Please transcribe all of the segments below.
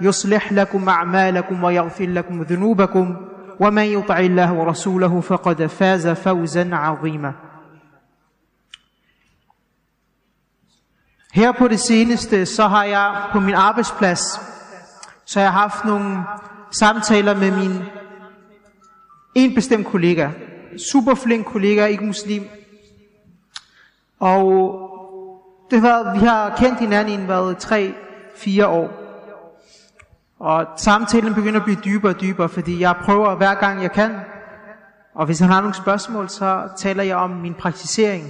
يصلح لكم أعمالكم ويغفر لكم ذنوبكم ومن يطع الله ورسوله فقد فاز فوزا عظيما Her på det seneste, så har jeg på min arbejdsplads, så jeg har haft nogle samtaler med min en bestemt kollega. Super flink kollega, ikke muslim. Og det var, vi har kendt hinanden i været 3-4 år. Og samtalen begynder at blive dybere og dybere, fordi jeg prøver hver gang jeg kan. Og hvis han har nogle spørgsmål, så taler jeg om min praktisering.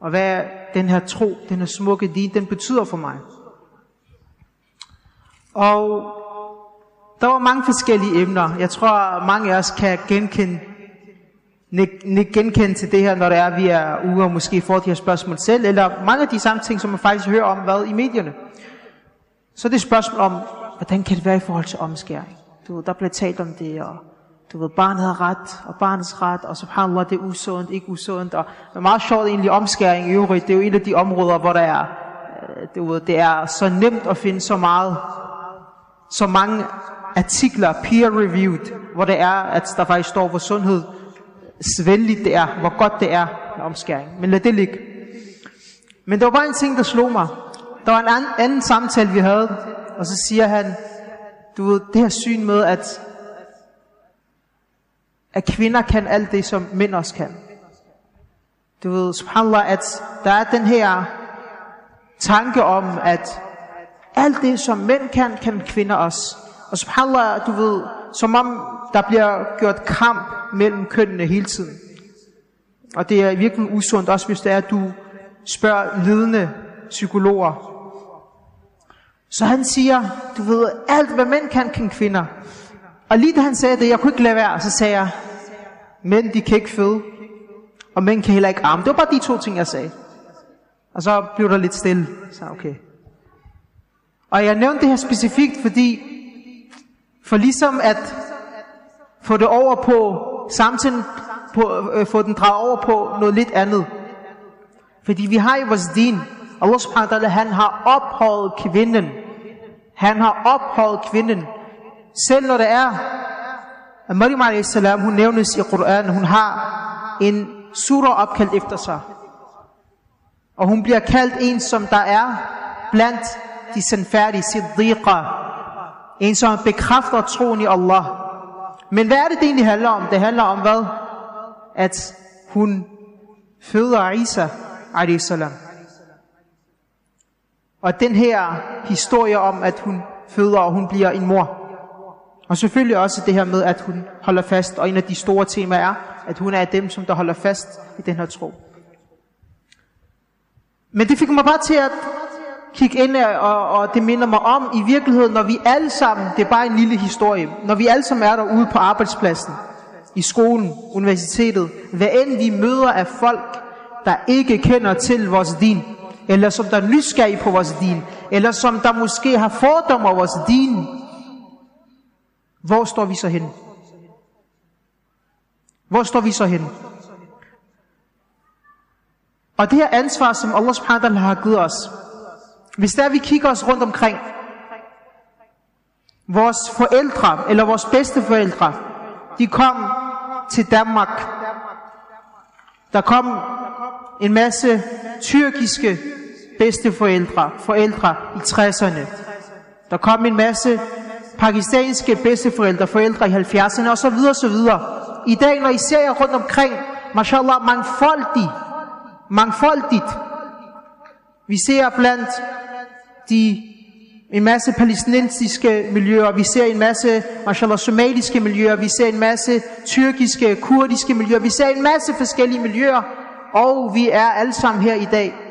Og hvad den her tro, den her smukke din, den betyder for mig. Og der var mange forskellige emner. Jeg tror, mange af os kan genkende, genkende til det her, når det er, vi er ude og måske får de her spørgsmål selv, eller mange af de samme ting, som man faktisk hører om hvad, i medierne. Så det er et spørgsmål om, hvordan kan det være i forhold til omskæring? Du ved, der blev talt om det, og du ved, barnet har ret, og barnets ret, og subhanallah, det er usundt, ikke usundt, og det er meget sjovt egentlig omskæring i øvrigt, det er jo et af de områder, hvor der er, øh, du ved, det er så nemt at finde så meget, så mange artikler, peer-reviewed, hvor det er, at der faktisk står, hvor sundhed øh, svældigt det er, hvor godt det er med omskæring. Men lad det ligge. Men der var bare en ting, der slog mig. Der var en anden, anden samtale, vi havde, og så siger han, du ved, det her syn med, at, at kvinder kan alt det, som mænd også kan. Du ved, subhanallah, at der er den her tanke om, at alt det, som mænd kan, kan kvinder også. Og subhanallah, du ved, som om der bliver gjort kamp mellem kønnene hele tiden. Og det er virkelig usundt, også hvis det er, at du spørger ledende psykologer. Så han siger, du ved, alt hvad mænd kan, kan kvinder. Og lige da han sagde det, jeg kunne ikke lade være, så sagde jeg, mænd de kan ikke føde, og mænd kan heller ikke arme. Det var bare de to ting, jeg sagde. Og så blev der lidt stille. Så okay. Og jeg nævnte det her specifikt, fordi for ligesom at få det over på, samtidig på, øh, få den draget over på noget lidt andet. Fordi vi har i vores din, Allah subhanahu wa ta'ala, han har ophøjet kvinden. Han har ophøjet kvinden. Selv når det er, at Maryam a.s. hun nævnes i Koranen, hun har en surah opkaldt efter sig. Og hun bliver kaldt en, som der er blandt de sandfærdige siddiqa. En, som bekræfter troen i Allah. Men hvad er det, det egentlig handler om? Det handler om hvad? At hun føder Isa, a.s. Og den her historie om, at hun føder, og hun bliver en mor. Og selvfølgelig også det her med, at hun holder fast, og en af de store temaer er, at hun er dem, som der holder fast i den her tro. Men det fik mig bare til at kigge ind, og, og det minder mig om i virkeligheden, når vi alle sammen, det er bare en lille historie, når vi alle sammen er derude på arbejdspladsen, i skolen, universitetet, hvad end vi møder af folk, der ikke kender til vores din, eller som der er nysgerrige på vores din, eller som der måske har fordomme over vores din, hvor står vi så hen? Hvor står vi så hen? Og det her ansvar, som Allah subhanahu wa ta'ala har givet os, hvis der vi kigger os rundt omkring, vores forældre, eller vores bedsteforældre, de kom til Danmark. Der kom en masse tyrkiske bedsteforældre, forældre i 60'erne. Der kom en masse pakistanske bedsteforældre, forældre i 70'erne og så videre, så videre. I dag, når I ser jer rundt omkring, mashallah, mangfoldigt, mangfoldigt. Vi ser blandt de en masse palæstinensiske miljøer, vi ser en masse, mashallah, somaliske miljøer, vi ser en masse tyrkiske, kurdiske miljøer, vi ser en masse forskellige miljøer, og vi er alle sammen her i dag.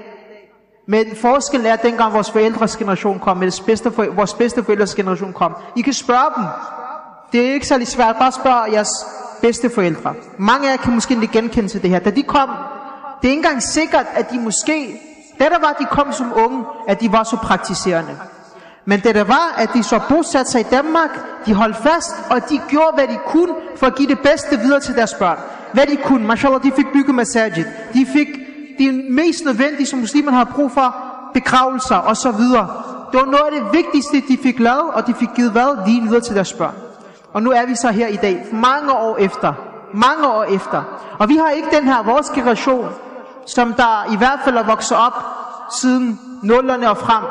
Men forskellen er, at dengang vores forældres generation kom, eller bedste, vores bedsteforældres generation kom, I kan spørge dem, Det er ikke særlig svært. Bare spørg jeres bedste forældre. Mange af jer kan måske ikke genkende til det her. Da de kom, det er ikke engang sikkert, at de måske, da der var, at de kom som unge, at de var så praktiserende. Men det der var, at de så bosatte sig i Danmark, de holdt fast, og de gjorde, hvad de kunne for at give det bedste videre til deres børn. Hvad de kunne, mashallah, de fik bygget masajid. De fik det mest nødvendige, som muslimerne har brug for, begravelser og så videre. Det var noget af det vigtigste, de fik lavet, og de fik givet hvad? Lige videre til deres børn. Og nu er vi så her i dag, mange år efter. Mange år efter. Og vi har ikke den her, vores generation, som der i hvert fald er vokset op siden nullerne og frem.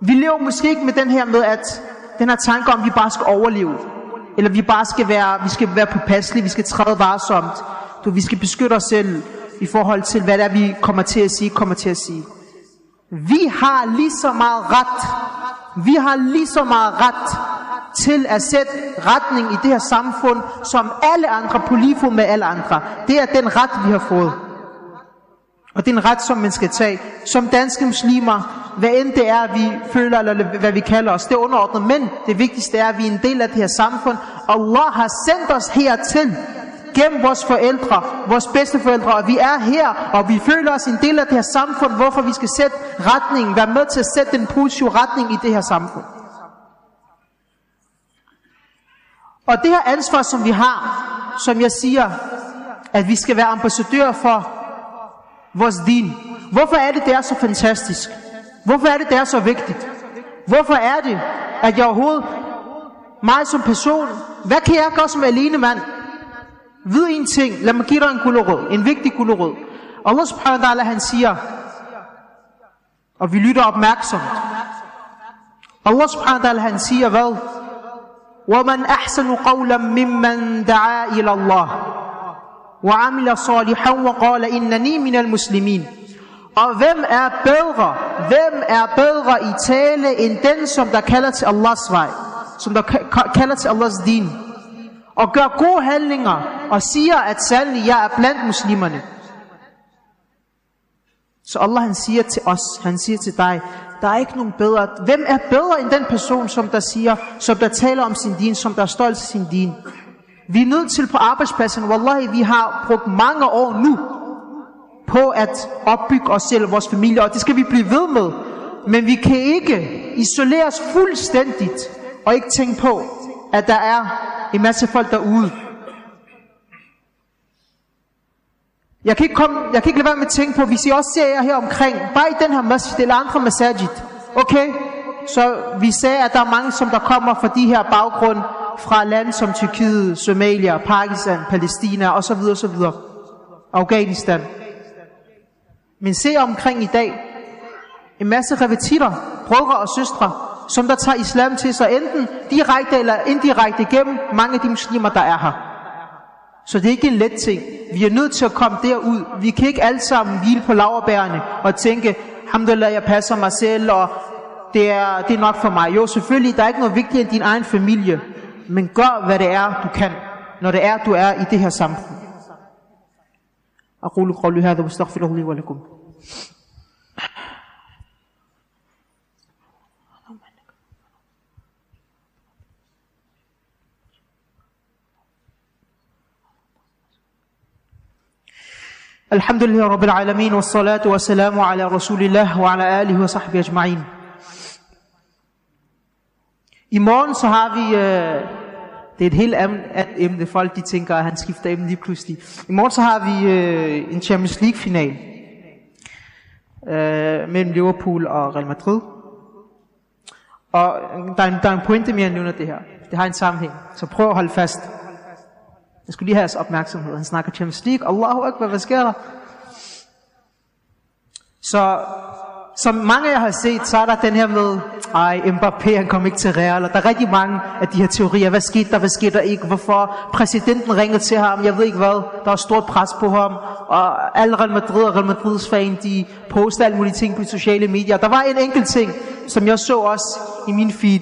Vi lever måske ikke med den her med, at den her tanke om, at vi bare skal overleve. Eller vi bare skal være, vi skal være påpasselige, vi skal træde varsomt. Du, vi skal beskytte os selv i forhold til, hvad der vi kommer til at sige, kommer til at sige. Vi har lige så meget ret. Vi har lige så meget ret til at sætte retning i det her samfund, som alle andre, på lige fod med alle andre. Det er den ret, vi har fået. Og det er en ret, som man skal tage. Som danske muslimer, hvad end det er, vi føler, eller hvad vi kalder os, det er underordnet. Men det vigtigste er, at vi er en del af det her samfund. Allah har sendt os hertil gennem vores forældre, vores bedsteforældre, og vi er her, og vi føler os en del af det her samfund, hvorfor vi skal sætte retningen, være med til at sætte den positive retning i det her samfund. Og det her ansvar, som vi har, som jeg siger, at vi skal være ambassadør for vores din. Hvorfor er det, det er så fantastisk? Hvorfor er det, det er så vigtigt? Hvorfor er det, at jeg overhovedet, mig som person, hvad kan jeg gøre som alene mand? Vid en ting, lad mig give dig en gulderød, en vigtig gulderød. Allah subhanahu wa ta'ala, han siger, og vi lytter opmærksomt. Allah subhanahu wa ta'ala, han siger hvad? ومن أحسن قولا ممن دعا إلى الله وعمل صالحا وقال إنني من المسلمين Og hvem er bedre? Hvem er bedre i tale end den, som der kalder til Allahs vej? Som der kalder til Allahs din? Og gør gode handlinger og siger, at sandelig jeg er blandt muslimerne. Så Allah han siger til os, han siger til dig, der er ikke nogen bedre. Hvem er bedre end den person, som der siger, som der taler om sin din, som der er stolt til sin din? Vi er nødt til på arbejdspladsen, wallahi, vi har brugt mange år nu på at opbygge os selv og vores familie, og det skal vi blive ved med. Men vi kan ikke isolere os fuldstændigt og ikke tænke på, at der er en masse folk derude. Jeg kan, ikke komme, jeg kan ikke lade være med at tænke på, vi ser også serier her omkring, bare i den her masjid eller andre masajid. Okay? Så vi ser, at der er mange, som der kommer fra de her baggrund fra lande som Tyrkiet, Somalia, Pakistan, Palæstina osv. osv. Afghanistan. Men se omkring i dag, en masse revetitter, brødre og søstre, som der tager islam til sig, enten direkte eller indirekte igennem mange af de muslimer, der er her. Så det er ikke en let ting. Vi er nødt til at komme derud. Vi kan ikke alle sammen hvile på laverbærene og tænke, alhamdulillah, jeg passer mig selv, og det er, det er nok for mig. Jo, selvfølgelig, der er ikke noget vigtigere end din egen familie. Men gør, hvad det er, du kan, når det er, du er i det her samfund. أقول قولي هذا واستغفر الله لي ولكم الحمد لله رب العالمين والصلاة والسلام على رسول الله وعلى آله وصحبه أجمعين I morgen så har vi, øh, det er et helt andet emne, folk de tænker, at han skifter emne lige pludselig. I morgen så har vi øh, en Champions League final øh, mellem Liverpool og Real Madrid. Og der er, en, der er en pointe mere, end nævner det her. Det har en sammenhæng, så prøv at holde fast. Jeg skulle lige have jeres opmærksomhed. Han snakker Champions League. Allahu Akbar, hvad sker der? Så som mange af jer har set, så er der den her med, ej, Mbappé han kom ikke til Real, og der er rigtig mange af de her teorier, hvad skete der, hvad skete der ikke, hvorfor? Præsidenten ringede til ham, jeg ved ikke hvad, der var stort pres på ham, og alle Real Madrid og Real Madrids fan, de poster alle mulige ting på de sociale medier. Der var en enkelt ting, som jeg så også i min feed,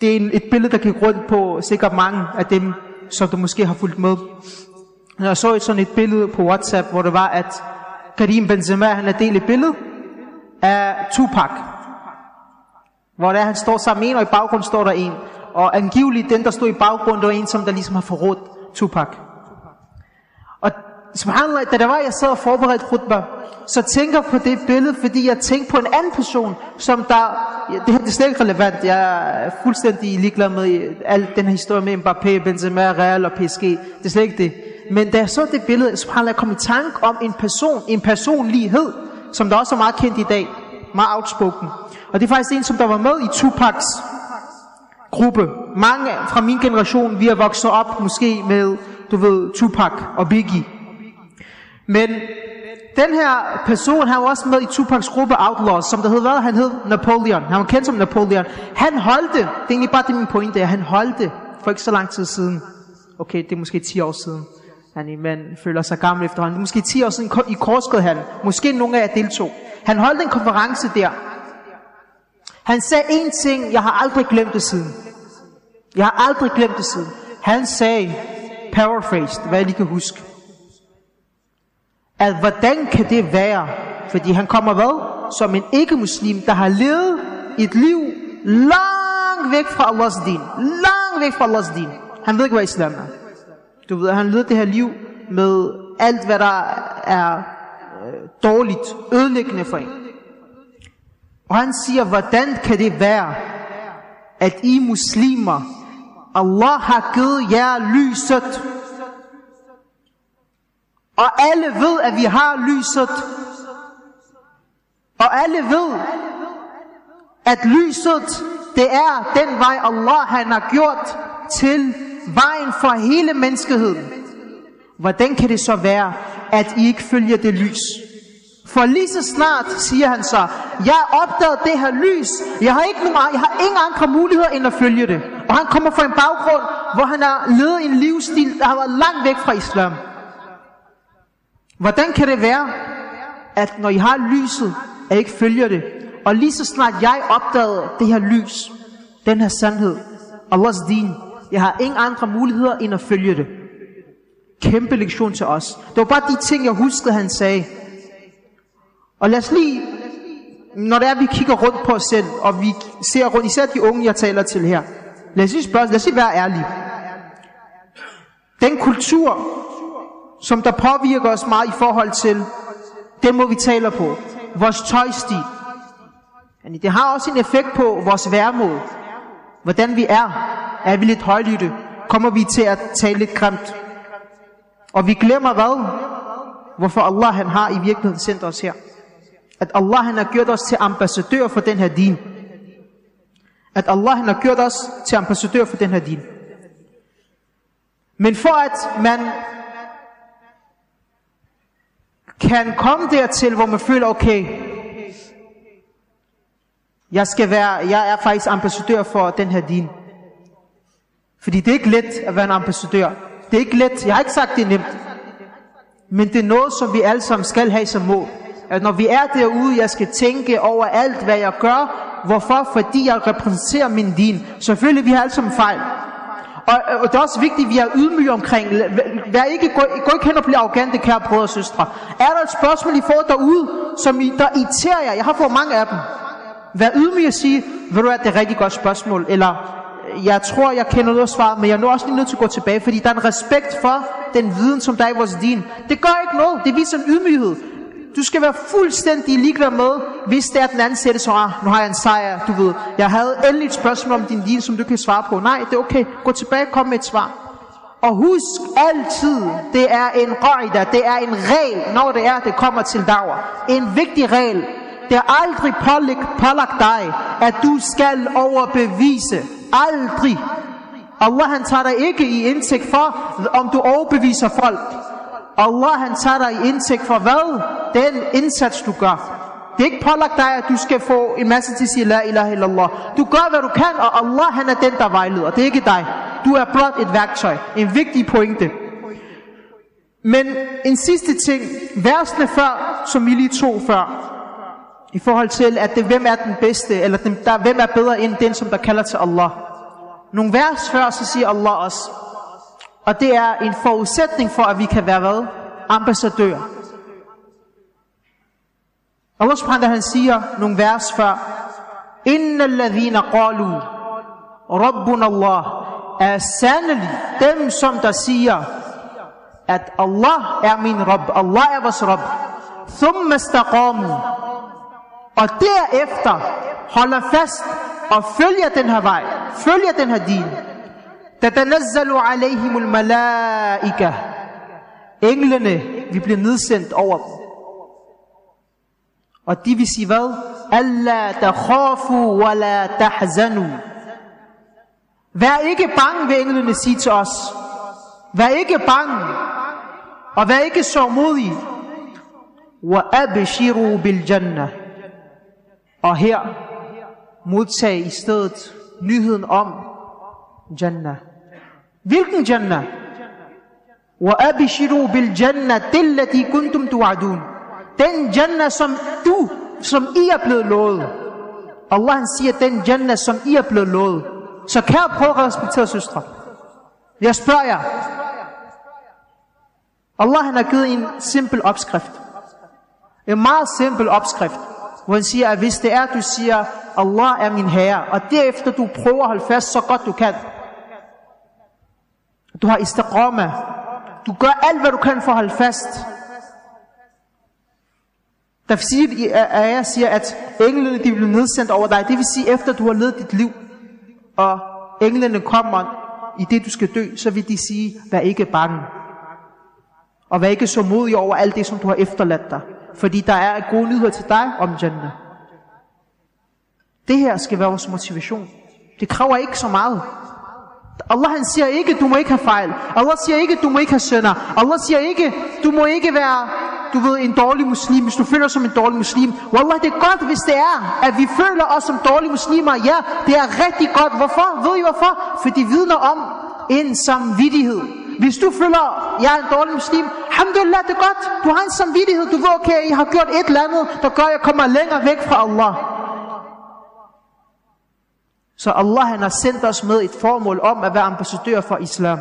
det er et billede, der gik rundt på sikkert mange af dem, som du måske har fulgt med. Jeg så et sådan et billede på WhatsApp, hvor det var, at Karim Benzema, han er delt et billede af Tupac. Hvor der han står sammen med en, og i baggrunden står der en. og angiveligt den, der stod i baggrunden, var en, som der ligesom har forrådt Tupac. Subhanallah, da der var, jeg sad og forberedte khutbah, så tænker på det billede, fordi jeg tænker på en anden person, som der, det her det er slet ikke relevant, jeg er fuldstændig ligeglad med al den her historie med Mbappé, Benzema, Real og PSG, det er slet ikke det. Men da jeg så det billede, subhanallah, jeg kom i tanke om en person, en personlighed, som der også er meget kendt i dag, meget outspoken. Og det er faktisk en, som der var med i Tupacs gruppe. Mange fra min generation, vi har vokset op måske med, du ved, Tupac og Biggie. Men den her person, han var også med i Tupacs gruppe Outlaws, som der hed hvad? Han hed Napoleon. Han var kendt som Napoleon. Han holdte, det er egentlig bare det min pointe, han holdte for ikke så lang tid siden. Okay, det er måske 10 år siden. Han, man føler sig gammel efterhånden. Måske 10 år siden i Korsgård han. Måske nogle af jer deltog. Han holdt en konference der. Han sagde en ting, jeg har aldrig glemt det siden. Jeg har aldrig glemt det siden. Han sagde, paraphrased, hvad jeg lige kan huske, at hvordan kan det være, fordi han kommer hvad? Som en ikke-muslim, der har levet et liv langt væk fra Allahs din. Langt væk fra Allahs din. Han ved ikke, hvad islam er. Du ved, han levede det her liv med alt, hvad der er øh, dårligt, ødelæggende for en. Og han siger, hvordan kan det være, at I muslimer, Allah har givet jer lyset, og alle ved, at vi har lyset, og alle ved, at lyset, det er den vej, Allah han har gjort til vejen for hele menneskeheden. Hvordan kan det så være, at I ikke følger det lys? For lige så snart siger han så, jeg opdagede det her lys, jeg har, ikke nogen, jeg har ingen andre muligheder end at følge det. Og han kommer fra en baggrund, hvor han har levet en livsstil, der har været langt væk fra islam. Hvordan kan det være, at når I har lyset, at I ikke følger det? Og lige så snart jeg opdagede det her lys, den her sandhed, Allahs din, jeg har ingen andre muligheder end at følge det. Kæmpe lektion til os. Det var bare de ting, jeg huskede, han sagde. Og lad os lige, når det er, vi kigger rundt på os selv, og vi ser rundt, især de unge, jeg taler til her. Lad os lige spørge, lad os lige være ærlige. Den kultur, som der påvirker os meget i forhold til, den må vi tale på. Vores tøjstil. Det har også en effekt på vores værmod. Hvordan vi er. Er vi lidt højlytte? Kommer vi til at tale lidt grimt? Og vi glemmer hvad? Hvorfor Allah han har i virkeligheden sendt os her. At Allah han har gjort os til ambassadør for den her din. At Allah han har gjort os til ambassadør for den her din. Men for at man kan komme dertil, hvor man føler, okay, jeg skal være, jeg er faktisk ambassadør for den her din. Fordi det er ikke let at være en ambassadør. Det er ikke let. Jeg har ikke sagt, det er nemt. Men det er noget, som vi alle sammen skal have som mål. At når vi er derude, jeg skal tænke over alt, hvad jeg gør. Hvorfor? Fordi jeg repræsenterer min din. Selvfølgelig, vi har alle sammen fejl. Og, øh, og det er også vigtigt, at vi er ydmyge omkring. Vær ikke, gå, gå ikke hen og blive arrogante, kære brødre og søstre. Er der et spørgsmål, I får derude, som I, der irriterer jer? Jeg har fået mange af dem. Vær ydmyg og sige, ved du at det er et rigtig godt spørgsmål. Eller, øh, jeg tror, jeg kender noget svar, svaret, men jeg er nu også lige nødt til at gå tilbage, fordi der er en respekt for den viden, som der er i vores din. Det gør ikke noget. Det viser en ydmyghed. Du skal være fuldstændig ligeglad med, hvis det er den anden sætte, så ah, nu har jeg en sejr, du ved. Jeg havde endelig et spørgsmål om din din, som du kan svare på. Nej, det er okay. Gå tilbage og kom med et svar. Og husk altid, det er en røjda, det er en regel, når det er, det kommer til dager. En vigtig regel. Det er aldrig pålagt dig, at du skal overbevise Aldrig. Allah han tager dig ikke i indtægt for, om du overbeviser folk. Allah han tager dig i indtægt for hvad? Den indsats du gør. Det er ikke pålagt dig, at du skal få en masse til at sige La ilaha illallah. Du gør, hvad du kan, og Allah han er den, der vejleder. Det er ikke dig. Du er blot et værktøj. En vigtig pointe. Men en sidste ting. Versene før, som vi lige tog før i forhold til, at det, hvem er den bedste, eller den, der, hvem er bedre end den, som der kalder til Allah. Nogle vers før, så siger Allah også, og det er en forudsætning for, at vi kan være hvad? Ambassadør. Allah subhanahu han siger nogle vers før, Inna alladhina qalu Rabbun Allah, er sandelig dem, som der siger, at Allah er min Rabb, Allah er vores Rabb. Thumma istaqamu. Og derefter holder fast og følger den her vej, følger den her din. Tatanazzalu alaihimul malaika. Englene vi bliver nedsendt over dem. Og de vil sige hvad? Alla takhafu wa la tahzanu. Vær ikke bange, vil englene sige til os. Vær ikke bange, og vær ikke så modig. Wa abshiru bil jannah. Og her modtag i stedet nyheden om Jannah. Hvilken Jannah? وَأَبِشِرُوا بِالْجَنَّةِ الَّتِي كُنْتُمْ تُوعَدُونَ Den Jannah, som du, som I er blevet lovet. Allah han siger, den Jannah, som I er blevet lovet. Så kære prøv at respektere søstre. Jeg spørger jer. Allah han har givet en simpel opskrift. En meget simpel opskrift. Hvor han siger, at hvis det er, du siger, Allah er min herre, og derefter du prøver at holde fast så godt du kan. Du har istiqama. Du gør alt, hvad du kan for at holde fast. Tafsir i ayah siger, at englene de bliver nedsendt over dig. Det vil sige, efter du har levet dit liv, og englene kommer i det, du skal dø, så vil de sige, vær ikke bange. Og vær ikke så modig over alt det, som du har efterladt dig. Fordi der er gode nyheder til dig om Jannah. Det her skal være vores motivation. Det kræver ikke så meget. Allah han siger ikke, du må ikke have fejl. Allah siger ikke, du må ikke have sønner. Allah siger ikke, du må ikke være, du ved, en dårlig muslim, hvis du føler dig som en dårlig muslim. Wallah, det er godt, hvis det er, at vi føler os som dårlige muslimer. Ja, det er rigtig godt. Hvorfor? Ved I hvorfor? For det vidner om en samvittighed. Hvis du føler, jeg er en dårlig muslim, alhamdulillah, det er godt. Du har en samvittighed. Du ved, okay, jeg har gjort et eller andet, der gør, at jeg kommer længere væk fra Allah. Så Allah han har sendt os med et formål om at være ambassadør for islam.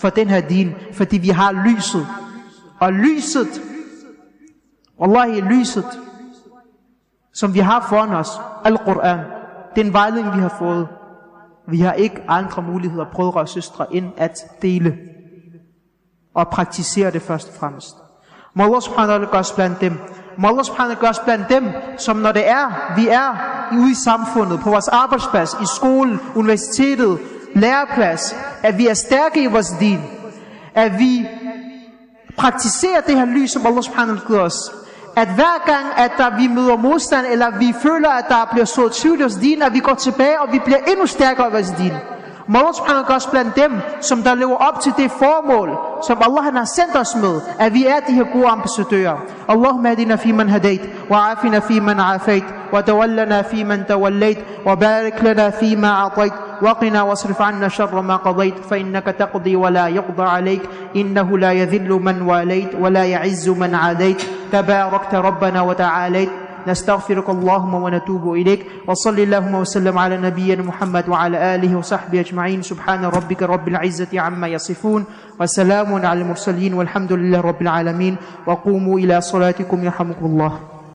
For den her din. Fordi vi har lyset. Og lyset, Wallahi lyset, som vi har foran os, Al-Quran, den vejledning vi har fået. Vi har ikke andre muligheder, brødre og søstre, end at dele og praktisere det først og fremmest. Må Allah subhanahu wa ta'ala gøre os blandt dem. Må Allah subhanahu wa ta'ala gøre os blandt dem, som når det er, vi er ude i samfundet, på vores arbejdsplads, i skolen, universitetet, læreplads, at vi er stærke i vores din. At vi praktiserer det her lys, som Allah subhanahu wa ta'ala giver os. At hver gang, at der, vi møder modstand, eller vi føler, at der bliver så tvivl i vores din, at vi går tilbage, og vi bliver endnu stærkere i vores din. Må Allah subhanahu wa ta'ala blandt dem, som der lever op til det formål, som Allah han har sendt os med, at vi er de her gode ambassadører. Allahumma hadina fi man hadait, wa afina fi man afait, wa tawallana fi man tawallait, wa barik lana fi ma atait, وقنا واصرف عنا شر ما قضيت فإنك تقضي ولا يقضى عليك إنه لا يذل من واليت ولا يعز من عاديت تباركت ربنا وتعاليت نستغفرك اللهم ونتوب إليك وصل اللهم وسلم على نبينا محمد وعلى آله وصحبه أجمعين. سبحان ربك رب العزة عما يصفون وسلام على المرسلين والحمد لله رب العالمين. وقوموا إلى صلاتكم يرحمكم الله.